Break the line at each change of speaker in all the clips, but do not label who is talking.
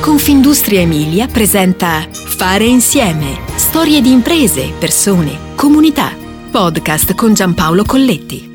Confindustria Emilia presenta Fare insieme. Storie di imprese, persone, comunità. Podcast con Giampaolo Colletti.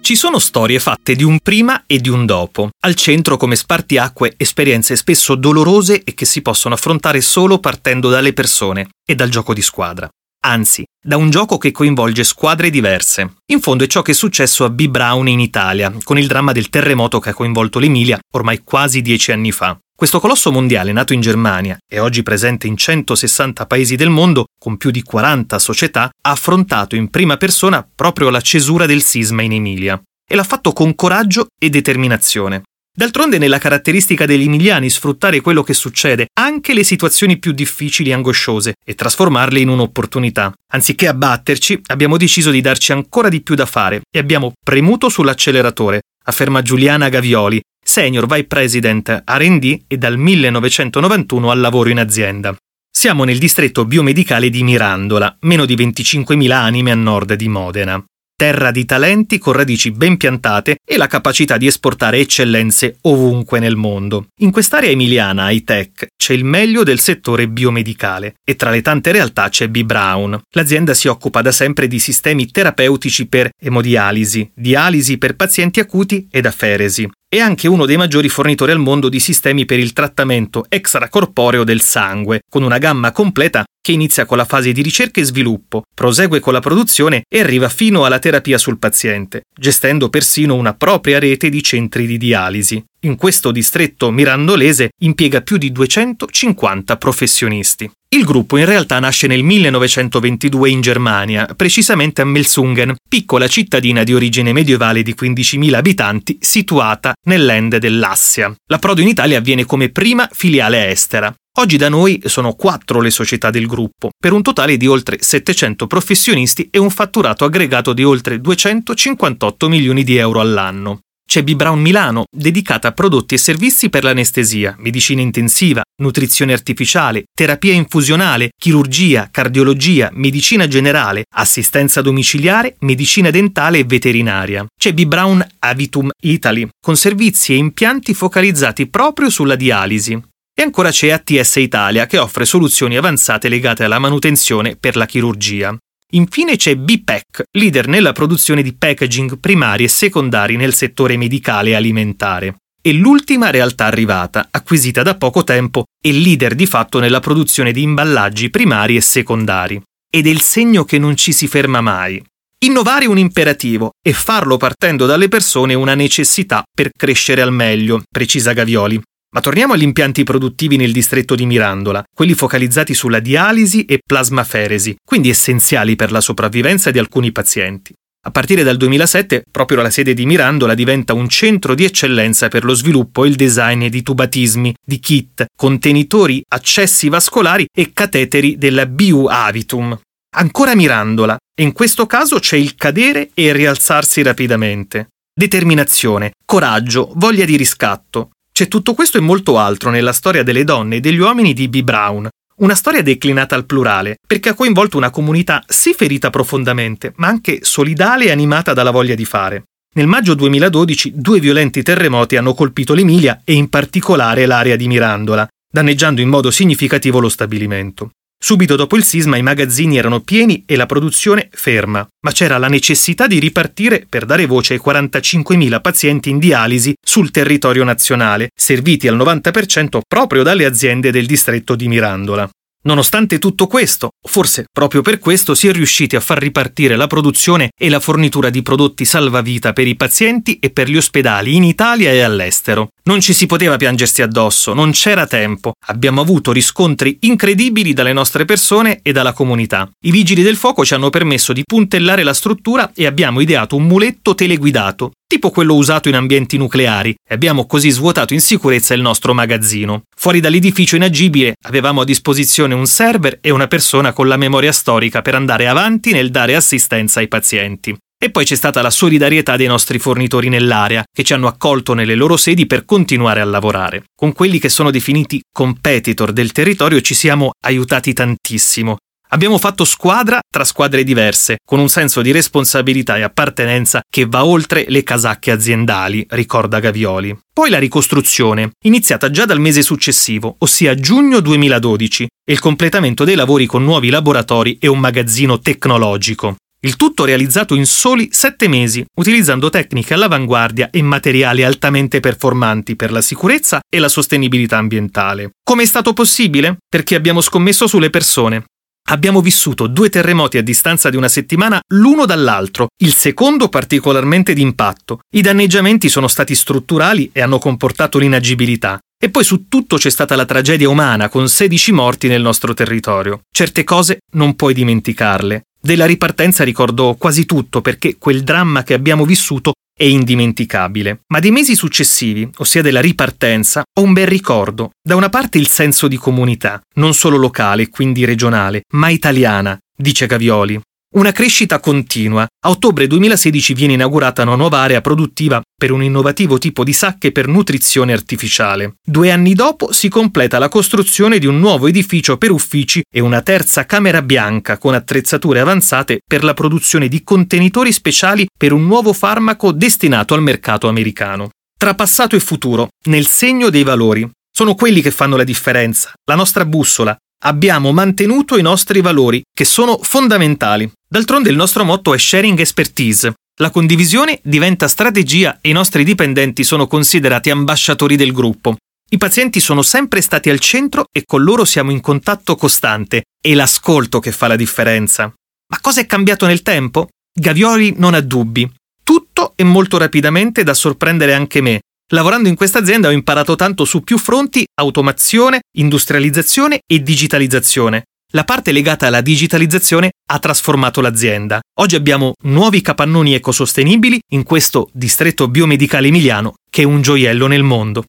Ci sono storie fatte di un prima e di un dopo. Al centro, come spartiacque, esperienze spesso dolorose e che si possono affrontare solo partendo dalle persone e dal gioco di squadra. Anzi, da un gioco che coinvolge squadre diverse. In fondo è ciò che è successo a B. Brown in Italia, con il dramma del terremoto che ha coinvolto l'Emilia ormai quasi dieci anni fa. Questo colosso mondiale nato in Germania e oggi presente in 160 paesi del mondo, con più di 40 società, ha affrontato in prima persona proprio la cesura del sisma in Emilia. E l'ha fatto con coraggio e determinazione. D'altronde nella caratteristica degli emiliani sfruttare quello che succede, anche le situazioni più difficili e angosciose, e trasformarle in un'opportunità. Anziché abbatterci, abbiamo deciso di darci ancora di più da fare e abbiamo premuto sull'acceleratore, afferma Giuliana Gavioli, Senior Vice President RD e dal 1991 al lavoro in azienda. Siamo nel distretto biomedicale di Mirandola, meno di 25.000 anime a nord di Modena terra di talenti con radici ben piantate e la capacità di esportare eccellenze ovunque nel mondo. In quest'area emiliana high-tech c'è il meglio del settore biomedicale e tra le tante realtà c'è B. Brown. L'azienda si occupa da sempre di sistemi terapeutici per emodialisi, dialisi per pazienti acuti ed aferesi. È anche uno dei maggiori fornitori al mondo di sistemi per il trattamento extracorporeo del sangue, con una gamma completa che inizia con la fase di ricerca e sviluppo, prosegue con la produzione e arriva fino alla terapia sul paziente, gestendo persino una propria rete di centri di dialisi. In questo distretto mirandolese impiega più di 250 professionisti. Il gruppo in realtà nasce nel 1922 in Germania, precisamente a Melsungen, piccola cittadina di origine medievale di 15.000 abitanti situata nell'Ende dell'Assia. L'approdo in Italia avviene come prima filiale estera. Oggi da noi sono quattro le società del gruppo, per un totale di oltre 700 professionisti e un fatturato aggregato di oltre 258 milioni di euro all'anno. C'è B. Brown Milano, dedicata a prodotti e servizi per l'anestesia, medicina intensiva, nutrizione artificiale, terapia infusionale, chirurgia, cardiologia, medicina generale, assistenza domiciliare, medicina dentale e veterinaria. C'è B. Brown Avitum Italy, con servizi e impianti focalizzati proprio sulla dialisi. E ancora c'è ATS Italia che offre soluzioni avanzate legate alla manutenzione per la chirurgia. Infine c'è BPEC, leader nella produzione di packaging primari e secondari nel settore medicale e alimentare. E l'ultima realtà arrivata, acquisita da poco tempo, è leader di fatto nella produzione di imballaggi primari e secondari. Ed è il segno che non ci si ferma mai. Innovare è un imperativo e farlo partendo dalle persone è una necessità per crescere al meglio, precisa Gavioli. Ma torniamo agli impianti produttivi nel distretto di Mirandola, quelli focalizzati sulla dialisi e plasmaferesi, quindi essenziali per la sopravvivenza di alcuni pazienti. A partire dal 2007, proprio la sede di Mirandola diventa un centro di eccellenza per lo sviluppo e il design di tubatismi, di kit, contenitori, accessi vascolari e cateteri della BU Avitum. Ancora Mirandola, e in questo caso c'è il cadere e il rialzarsi rapidamente. Determinazione, coraggio, voglia di riscatto, c'è tutto questo e molto altro nella storia delle donne e degli uomini di B. Brown, una storia declinata al plurale, perché ha coinvolto una comunità sì ferita profondamente, ma anche solidale e animata dalla voglia di fare. Nel maggio 2012 due violenti terremoti hanno colpito l'Emilia e in particolare l'area di Mirandola, danneggiando in modo significativo lo stabilimento. Subito dopo il sisma i magazzini erano pieni e la produzione ferma, ma c'era la necessità di ripartire per dare voce ai 45.000 pazienti in dialisi sul territorio nazionale, serviti al 90% proprio dalle aziende del distretto di Mirandola. Nonostante tutto questo, forse proprio per questo si è riusciti a far ripartire la produzione e la fornitura di prodotti salvavita per i pazienti e per gli ospedali in Italia e all'estero. Non ci si poteva piangersi addosso, non c'era tempo. Abbiamo avuto riscontri incredibili dalle nostre persone e dalla comunità. I vigili del fuoco ci hanno permesso di puntellare la struttura e abbiamo ideato un muletto teleguidato tipo quello usato in ambienti nucleari, e abbiamo così svuotato in sicurezza il nostro magazzino. Fuori dall'edificio inagibile avevamo a disposizione un server e una persona con la memoria storica per andare avanti nel dare assistenza ai pazienti. E poi c'è stata la solidarietà dei nostri fornitori nell'area, che ci hanno accolto nelle loro sedi per continuare a lavorare. Con quelli che sono definiti competitor del territorio ci siamo aiutati tantissimo. Abbiamo fatto squadra tra squadre diverse, con un senso di responsabilità e appartenenza che va oltre le casacche aziendali, ricorda Gavioli. Poi la ricostruzione, iniziata già dal mese successivo, ossia giugno 2012, e il completamento dei lavori con nuovi laboratori e un magazzino tecnologico. Il tutto realizzato in soli sette mesi, utilizzando tecniche all'avanguardia e materiali altamente performanti per la sicurezza e la sostenibilità ambientale. Come è stato possibile? Perché abbiamo scommesso sulle persone. Abbiamo vissuto due terremoti a distanza di una settimana l'uno dall'altro, il secondo particolarmente d'impatto. I danneggiamenti sono stati strutturali e hanno comportato l'inagibilità. E poi su tutto c'è stata la tragedia umana con 16 morti nel nostro territorio. Certe cose non puoi dimenticarle. Della ripartenza ricordo quasi tutto perché quel dramma che abbiamo vissuto è indimenticabile. Ma dei mesi successivi, ossia della ripartenza, ho un bel ricordo. Da una parte il senso di comunità, non solo locale, quindi regionale, ma italiana, dice Gavioli. Una crescita continua. A ottobre 2016 viene inaugurata una nuova area produttiva per un innovativo tipo di sacche per nutrizione artificiale. Due anni dopo si completa la costruzione di un nuovo edificio per uffici e una terza camera bianca con attrezzature avanzate per la produzione di contenitori speciali per un nuovo farmaco destinato al mercato americano. Tra passato e futuro, nel segno dei valori. Sono quelli che fanno la differenza, la nostra bussola, abbiamo mantenuto i nostri valori, che sono fondamentali. D'altronde il nostro motto è sharing expertise. La condivisione diventa strategia e i nostri dipendenti sono considerati ambasciatori del gruppo. I pazienti sono sempre stati al centro e con loro siamo in contatto costante. È l'ascolto che fa la differenza. Ma cosa è cambiato nel tempo? Gavioli non ha dubbi. Tutto e molto rapidamente da sorprendere anche me, Lavorando in questa azienda ho imparato tanto su più fronti automazione, industrializzazione e digitalizzazione. La parte legata alla digitalizzazione ha trasformato l'azienda. Oggi abbiamo nuovi capannoni ecosostenibili in questo distretto biomedicale emiliano che è un gioiello nel mondo.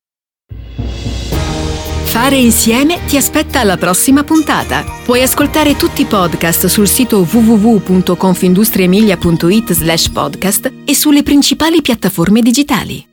Fare insieme ti aspetta alla prossima puntata. Puoi ascoltare tutti i podcast sul sito www.confindustriemilia.it slash podcast e sulle principali piattaforme digitali.